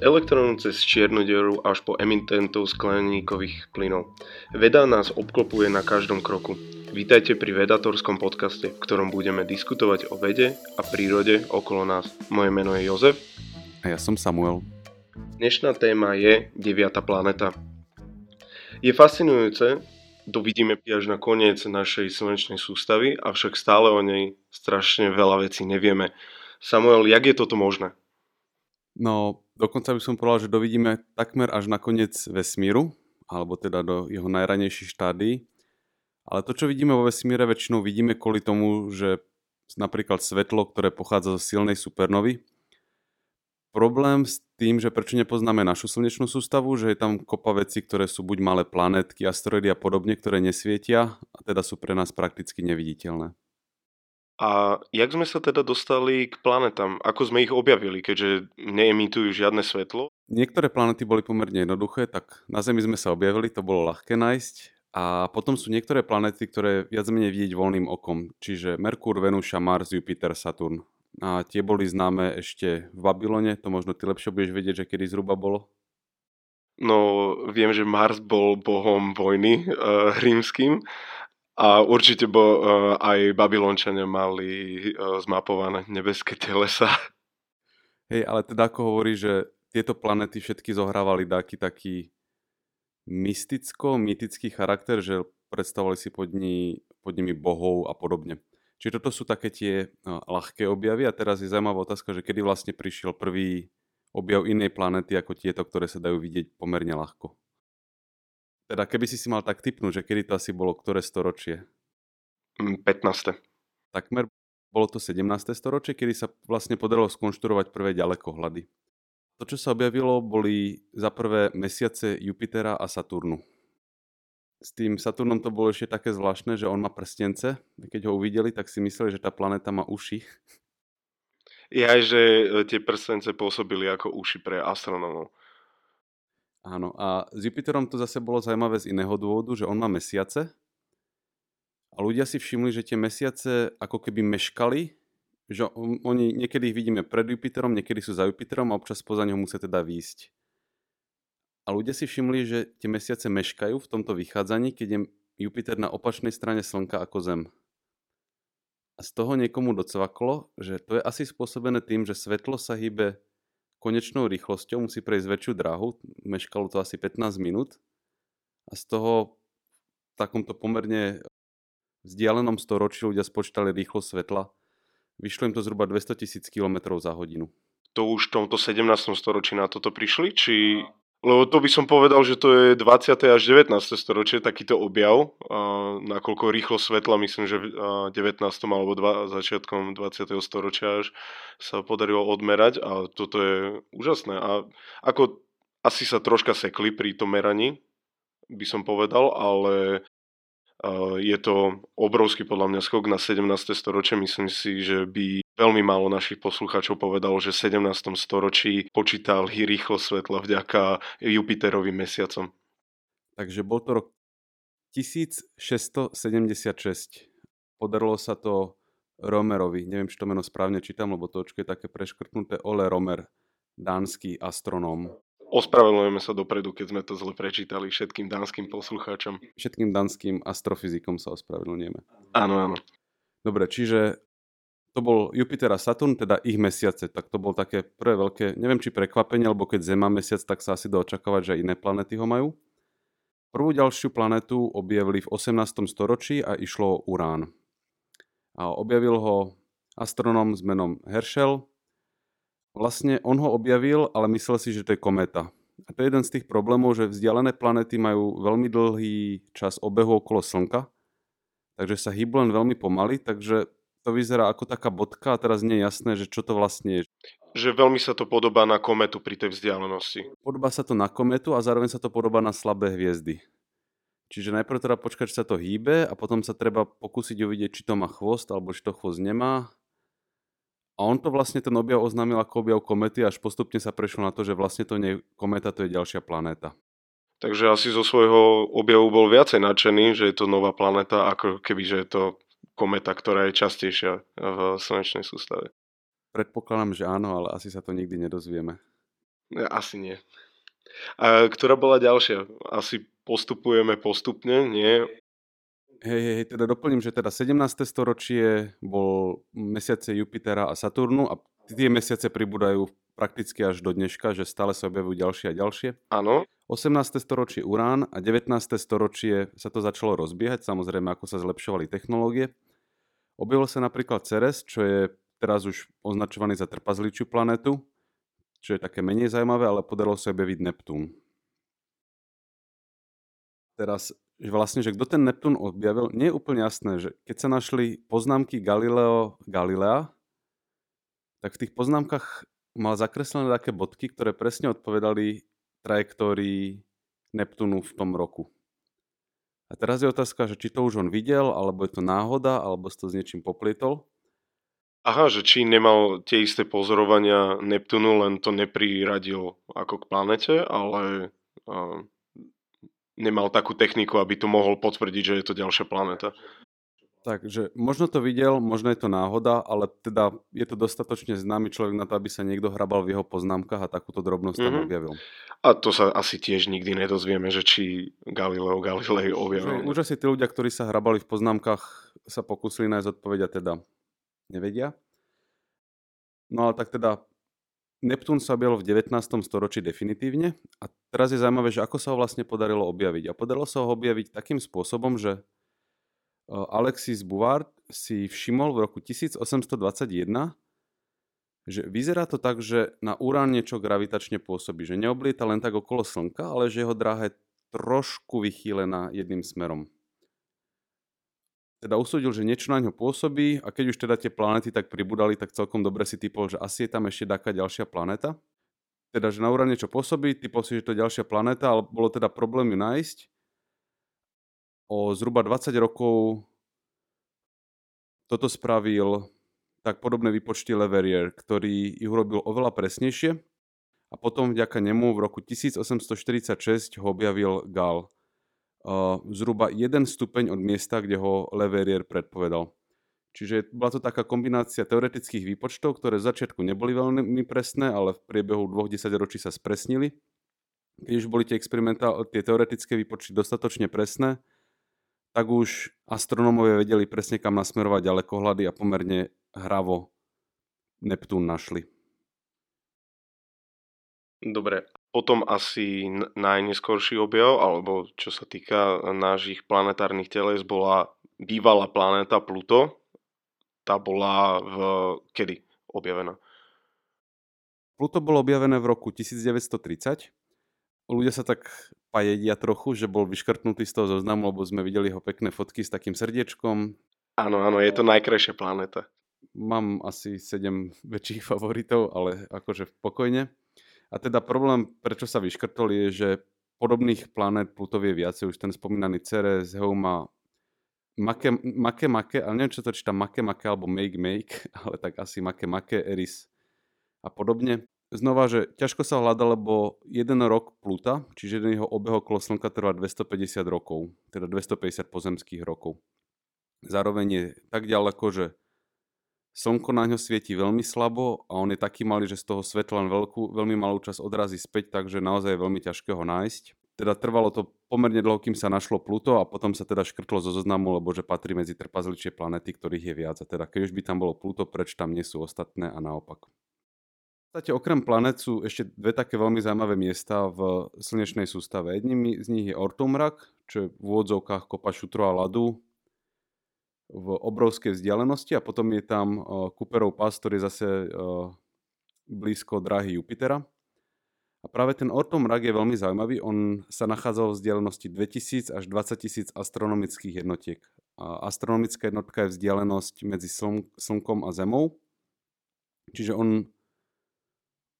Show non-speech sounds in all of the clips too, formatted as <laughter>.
Od elektrónu cez čiernu dieru až po emitentov skleníkových plynov. Veda nás obklopuje na každom kroku. Vítajte pri Vedatorskom podcaste, v ktorom budeme diskutovať o vede a prírode okolo nás. Moje meno je Jozef. A ja som Samuel. Dnešná téma je 9. planeta. Je fascinujúce, dovidíme až na koniec našej slnečnej sústavy, avšak stále o nej strašne veľa vecí nevieme. Samuel, jak je toto možné? No, dokonca by som povedal, že dovidíme takmer až na koniec vesmíru, alebo teda do jeho najranejších štádí. Ale to, čo vidíme vo vesmíre, väčšinou vidíme kvôli tomu, že napríklad svetlo, ktoré pochádza zo silnej supernovy. Problém s tým, že prečo nepoznáme našu slnečnú sústavu, že je tam kopa veci, ktoré sú buď malé planetky, asteroidy a podobne, ktoré nesvietia a teda sú pre nás prakticky neviditeľné. A jak sme sa teda dostali k planetám? Ako sme ich objavili, keďže neemitujú žiadne svetlo? Niektoré planety boli pomerne jednoduché, tak na Zemi sme sa objavili, to bolo ľahké nájsť. A potom sú niektoré planety, ktoré viac menej vidieť voľným okom, čiže Merkur, Venuša, Mars, Jupiter, Saturn. A tie boli známe ešte v Babylone, to možno ty lepšie budeš vedieť, že kedy zhruba bolo? No, viem, že Mars bol bohom vojny uh, rímským a určite bo, uh, aj Babylončania mali uh, zmapované nebeské telesa. Hej, ale teda ako hovorí, že tieto planety všetky zohrávali taký taký mysticko-mytický charakter, že predstavovali si pod, ní, pod nimi bohov a podobne. Čiže toto sú také tie uh, ľahké objavy a teraz je zaujímavá otázka, že kedy vlastne prišiel prvý objav inej planety ako tieto, ktoré sa dajú vidieť pomerne ľahko. Teda keby si si mal tak typnúť, že kedy to asi bolo ktoré storočie? 15. Mm, Takmer bolo to 17. storočie, kedy sa vlastne podarilo skonštruovať prvé ďalekohľady. To, čo sa objavilo, boli za prvé mesiace Jupitera a Saturnu. S tým Saturnom to bolo ešte také zvláštne, že on má prstence. Keď ho uvideli, tak si mysleli, že tá planéta má uši. Je aj, že e, tie prstence pôsobili ako uši pre astronomov. Áno, a s Jupiterom to zase bolo zaujímavé z iného dôvodu, že on má mesiace a ľudia si všimli, že tie mesiace ako keby meškali, že oni niekedy ich vidíme pred Jupiterom, niekedy sú za Jupiterom a občas poza ňou musia teda výjsť. A ľudia si všimli, že tie mesiace meškajú v tomto vychádzaní, keď je Jupiter na opačnej strane Slnka ako Zem. A z toho niekomu docvaklo, že to je asi spôsobené tým, že svetlo sa hýbe konečnou rýchlosťou, musí prejsť väčšiu dráhu, meškalo to asi 15 minút a z toho v takomto pomerne vzdialenom storočí ľudia spočítali rýchlosť svetla. Vyšlo im to zhruba 200 tisíc km za hodinu. To už v tomto 17. storočí na toto prišli? Či lebo to by som povedal, že to je 20. až 19. storočie takýto objav, nakoľko rýchlo svetla, myslím, že v 19. alebo dva, začiatkom 20. storočia až sa podarilo odmerať a toto je úžasné. A ako asi sa troška sekli pri tom meraní, by som povedal, ale je to obrovský podľa mňa skok na 17. storočie. Myslím si, že by veľmi málo našich poslucháčov povedalo, že v 17. storočí počítali rýchlo svetla vďaka Jupiterovým mesiacom. Takže bol to rok 1676. Podarilo sa to Romerovi, neviem, či to meno správne čítam, lebo to očko je také preškrtnuté, Ole Romer, dánsky astronóm. Ospravedlňujeme sa dopredu, keď sme to zle prečítali všetkým dánskym poslucháčom. Všetkým dánskym astrofyzikom sa ospravedlňujeme. Áno, áno. Dobre, čiže to bol Jupiter a Saturn, teda ich mesiace, tak to bol také prvé veľké, neviem či prekvapenie, alebo keď Zem má mesiac, tak sa asi dá očakávať, že iné planety ho majú. Prvú ďalšiu planetu objavili v 18. storočí a išlo o Urán. A objavil ho astronom s menom Herschel Vlastne on ho objavil, ale myslel si, že to je kométa. A to je jeden z tých problémov, že vzdialené planety majú veľmi dlhý čas obehu okolo Slnka, takže sa hýbu len veľmi pomaly, takže to vyzerá ako taká bodka a teraz nie je jasné, že čo to vlastne je. Že veľmi sa to podobá na kometu pri tej vzdialenosti. Podobá sa to na kometu a zároveň sa to podobá na slabé hviezdy. Čiže najprv teda počkať, či sa to hýbe a potom sa treba pokúsiť uvidieť, či to má chvost alebo či to chvost nemá a on to vlastne ten objav oznámil ako objav komety, až postupne sa prešlo na to, že vlastne to nie je kometa, to je ďalšia planéta. Takže asi zo svojho objavu bol viacej nadšený, že je to nová planéta, ako keby, že je to kometa, ktorá je častejšia v slnečnej sústave. Predpokladám, že áno, ale asi sa to nikdy nedozvieme. Asi nie. A ktorá bola ďalšia? Asi postupujeme postupne, nie? Hej, hej, teda doplním, že teda 17. storočie bol mesiace Jupitera a Saturnu a tie mesiace pribúdajú prakticky až do dneška, že stále sa objavujú ďalšie a ďalšie. Áno. 18. storočie Urán a 19. storočie sa to začalo rozbiehať, samozrejme ako sa zlepšovali technológie. Objavil sa napríklad Ceres, čo je teraz už označovaný za trpazličiu planetu, čo je také menej zaujímavé, ale podarilo sa objaviť Neptún. Teraz že vlastne, že kto ten Neptún objavil, nie je úplne jasné, že keď sa našli poznámky Galileo Galilea, tak v tých poznámkach mal zakreslené také bodky, ktoré presne odpovedali trajektórii Neptúnu v tom roku. A teraz je otázka, že či to už on videl, alebo je to náhoda, alebo si to s niečím poplietol. Aha, že či nemal tie isté pozorovania Neptúnu, len to nepriradil ako k planete, ale uh, nemal takú techniku, aby to mohol potvrdiť, že je to ďalšia planéta. Takže možno to videl, možno je to náhoda, ale teda je to dostatočne známy človek na to, aby sa niekto hrabal v jeho poznámkach a takúto drobnosť tam mm-hmm. objavil. A to sa asi tiež nikdy nedozvieme, že či Galileo Galilei objavil. Už asi tí ľudia, ktorí sa hrabali v poznámkach, sa pokúsili nájsť odpoveď a teda nevedia. No ale tak teda Neptún sa objavil v 19. storočí definitívne a teraz je zaujímavé, že ako sa ho vlastne podarilo objaviť. A podarilo sa ho objaviť takým spôsobom, že e, Alexis Bouvard si všimol v roku 1821, že vyzerá to tak, že na Urán niečo gravitačne pôsobí, že neoblieta len tak okolo Slnka, ale že jeho dráha je trošku vychýlená jedným smerom teda usúdil, že niečo na ňo pôsobí a keď už teda tie planety tak pribudali, tak celkom dobre si typol, že asi je tam ešte taká ďalšia planéta. Teda, že na Urán niečo pôsobí, typol si, že to je ďalšia planéta, ale bolo teda problém ju nájsť. O zhruba 20 rokov toto spravil tak podobné výpočty Leverrier, ktorý ich urobil oveľa presnejšie a potom vďaka nemu v roku 1846 ho objavil Gall zhruba jeden stupeň od miesta, kde ho Leverrier predpovedal. Čiže bola to taká kombinácia teoretických výpočtov, ktoré v začiatku neboli veľmi presné, ale v priebehu dvoch desaťročí sa spresnili. Keď už boli tie, tie teoretické výpočty dostatočne presné, tak už astronómovia vedeli presne kam nasmerovať ďalekohľady a pomerne hravo Neptún našli. Dobre, potom asi najneskorší objav, alebo čo sa týka našich planetárnych teles, bola bývalá planéta Pluto. Tá bola v kedy objavená? Pluto bolo objavené v roku 1930. Ľudia sa tak pajedia trochu, že bol vyškrtnutý z toho zoznamu, lebo sme videli jeho pekné fotky s takým srdiečkom. Áno, áno, je to najkrajšia planéta. Mám asi 7 väčších favoritov, ale akože pokojne. A teda problém, prečo sa vyškrtol, je, že podobných planét Plutov je viacej. Už ten spomínaný Ceres, Heuma, Make, Make, Make, ale neviem, čo to číta Make, Make alebo Make, Make, <laughs> ale tak asi Make, Make, Eris a podobne. Znova, že ťažko sa hľada, lebo jeden rok Pluta, čiže jeden jeho obeh okolo Slnka trvá 250 rokov, teda 250 pozemských rokov. Zároveň je tak ďaleko, že slnko na ňo svieti veľmi slabo a on je taký malý, že z toho svetla len veľkú, veľmi malú časť odrazí späť, takže naozaj je veľmi ťažké ho nájsť. Teda trvalo to pomerne dlho, kým sa našlo Pluto a potom sa teda škrtlo zo zoznamu, lebo že patrí medzi trpazličie planety, ktorých je viac. A teda keď už by tam bolo Pluto, preč tam nie sú ostatné a naopak. V podstate okrem planet sú ešte dve také veľmi zaujímavé miesta v slnečnej sústave. Jedným z nich je Ortumrak, čo je v úvodzovkách kopa šutro a ľadu, v obrovskej vzdialenosti a potom je tam Cooperov pás, ktorý je zase blízko dráhy Jupitera. A práve ten Ortom rak je veľmi zaujímavý. On sa nachádzal v vzdialenosti 2000 až 20 tisíc astronomických jednotiek. A astronomická jednotka je vzdialenosť medzi sln- Slnkom a Zemou. Čiže on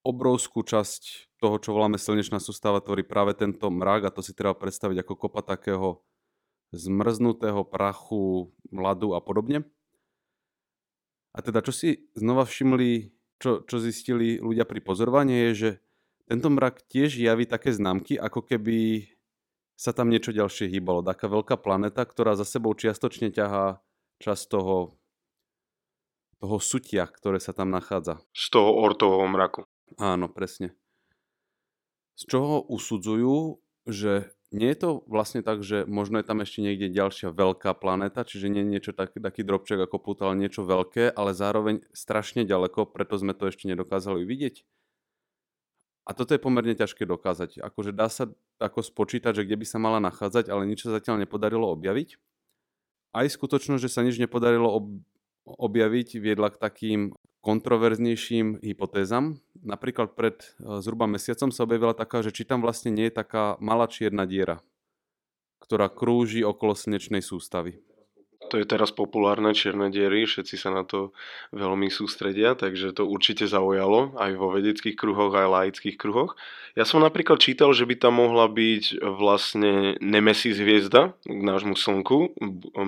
obrovskú časť toho, čo voláme slnečná sústava, tvorí práve tento mrak a to si treba predstaviť ako kopa takého zmrznutého prachu, ľadu a podobne. A teda, čo si znova všimli, čo, čo zistili ľudia pri pozorovaní, je, že tento mrak tiež javí také známky, ako keby sa tam niečo ďalšie hýbalo. Taká veľká planeta, ktorá za sebou čiastočne ťahá čas toho, toho sutia, ktoré sa tam nachádza. Z toho ortového mraku. Áno, presne. z čoho usudzujú, že nie je to vlastne tak, že možno je tam ešte niekde ďalšia veľká planéta, čiže nie niečo tak, taký drobček ako Pluto, ale niečo veľké, ale zároveň strašne ďaleko, preto sme to ešte nedokázali vidieť. A toto je pomerne ťažké dokázať. Akože dá sa ako spočítať, že kde by sa mala nachádzať, ale nič sa zatiaľ nepodarilo objaviť. Aj skutočnosť, že sa nič nepodarilo ob- objaviť, viedla k takým kontroverznejším hypotézam. Napríklad pred e, zhruba mesiacom sa objavila taká, že či tam vlastne nie je taká malá čierna diera, ktorá krúži okolo slnečnej sústavy. To je teraz populárne čierne diery, všetci sa na to veľmi sústredia, takže to určite zaujalo aj vo vedeckých kruhoch, aj laických kruhoch. Ja som napríklad čítal, že by tam mohla byť vlastne Nemesis hviezda k nášmu slnku.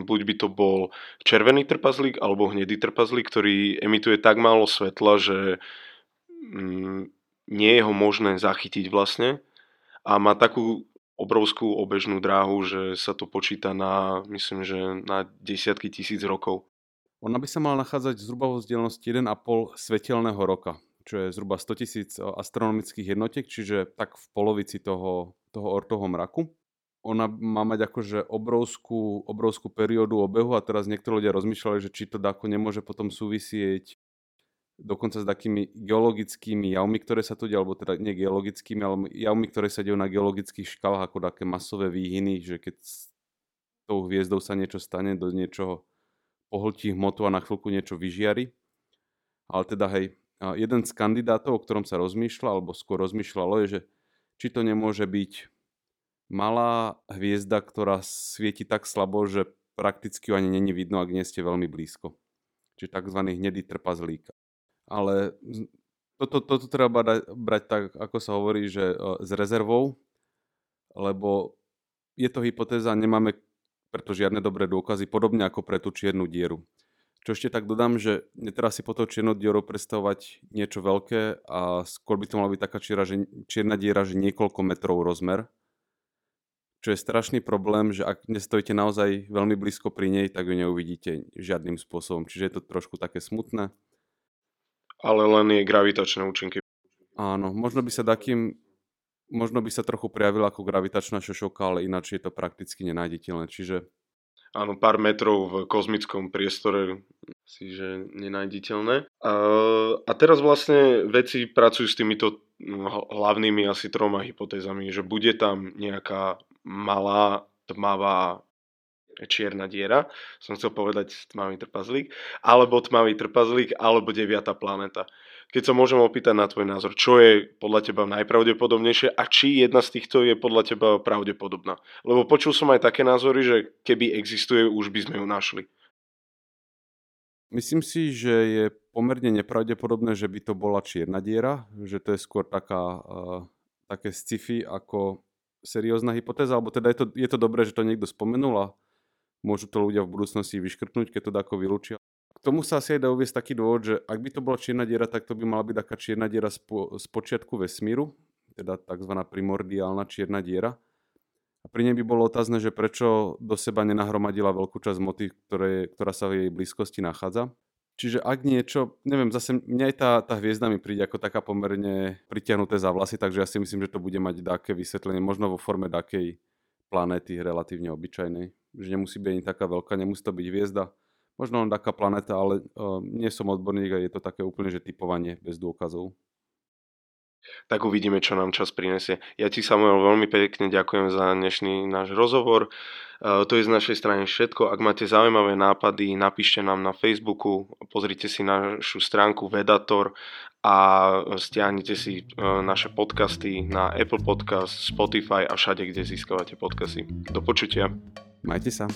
Buď by to bol červený trpazlík alebo hnedý trpazlík, ktorý emituje tak málo svetla, že nie je ho možné zachytiť vlastne a má takú obrovskú obežnú dráhu, že sa to počíta na, myslím, že na desiatky tisíc rokov. Ona by sa mala nachádzať zhruba vo vzdialenosti 1,5 svetelného roka, čo je zhruba 100 tisíc astronomických jednotiek, čiže tak v polovici toho, toho ortoho mraku. Ona má mať akože obrovskú, obrovskú periódu obehu a teraz niektorí ľudia rozmýšľali, že či to dáko nemôže potom súvisieť dokonca s takými geologickými javmi, ktoré sa tu dejú, alebo teda nie geologickými, ale javmi, ktoré sa dejú na geologických škalách, ako také masové výhyny, že keď s tou hviezdou sa niečo stane, do niečoho pohltí hmotu a na chvíľku niečo vyžiari. Ale teda hej, jeden z kandidátov, o ktorom sa rozmýšľa, alebo skôr rozmýšľalo, je, že či to nemôže byť malá hviezda, ktorá svieti tak slabo, že prakticky ju ani není vidno, ak nie ste veľmi blízko. Čiže tzv. hnedý trpazlík ale toto, toto treba brať, brať tak, ako sa hovorí, že s rezervou, lebo je to hypotéza, nemáme preto žiadne dobré dôkazy, podobne ako pre tú čiernu dieru. Čo ešte tak dodám, že netreba si po toho čiernu dieru predstavovať niečo veľké a skôr by to mala byť taká čiera, že, čierna diera, že niekoľko metrov rozmer, čo je strašný problém, že ak nestojíte naozaj veľmi blízko pri nej, tak ju neuvidíte žiadnym spôsobom. Čiže je to trošku také smutné ale len je gravitačné účinky. Áno, možno by sa takým, možno by sa trochu prejavila ako gravitačná šošovka, ale ináč je to prakticky nenájditeľné, čiže... Áno, pár metrov v kozmickom priestore si, že nenájditeľné. A, a teraz vlastne veci pracujú s týmito no, hlavnými asi troma hypotézami, že bude tam nejaká malá tmavá čierna diera, som chcel povedať tmavý trpazlík, alebo tmavý trpazlík, alebo deviata planeta. Keď sa môžem opýtať na tvoj názor, čo je podľa teba najpravdepodobnejšie a či jedna z týchto je podľa teba pravdepodobná? Lebo počul som aj také názory, že keby existuje, už by sme ju našli. Myslím si, že je pomerne nepravdepodobné, že by to bola čierna diera, že to je skôr taká, uh, také sci-fi ako seriózna hypotéza, alebo teda je to, je to dobré, že to niekto spomenul a môžu to ľudia v budúcnosti vyškrtnúť, keď to dáko vylúčia. K tomu sa asi aj dá uviesť taký dôvod, že ak by to bola čierna diera, tak to by mala byť taká čierna diera z, po, z počiatku vesmíru, teda tzv. primordiálna čierna diera. A pri nej by bolo otázne, že prečo do seba nenahromadila veľkú časť moty, ktoré, ktorá sa v jej blízkosti nachádza. Čiže ak niečo, neviem, zase mňa aj tá, tá hviezda mi príde ako taká pomerne pritiahnuté za vlasy, takže ja si myslím, že to bude mať také vysvetlenie, možno vo forme takej planéty relatívne obyčajnej že nemusí byť ani taká veľká, nemusí to byť hviezda, možno len taká planeta, ale uh, nie som odborník a je to také úplne, že typovanie bez dôkazov. Tak uvidíme, čo nám čas prinesie. Ja ti Samuel veľmi pekne ďakujem za dnešný náš rozhovor. Uh, to je z našej strany všetko. Ak máte zaujímavé nápady, napíšte nám na Facebooku, pozrite si našu stránku Vedator a stiahnite si uh, naše podcasty na Apple Podcast, Spotify a všade, kde získavate podcasty. Do počutia. Majte sa.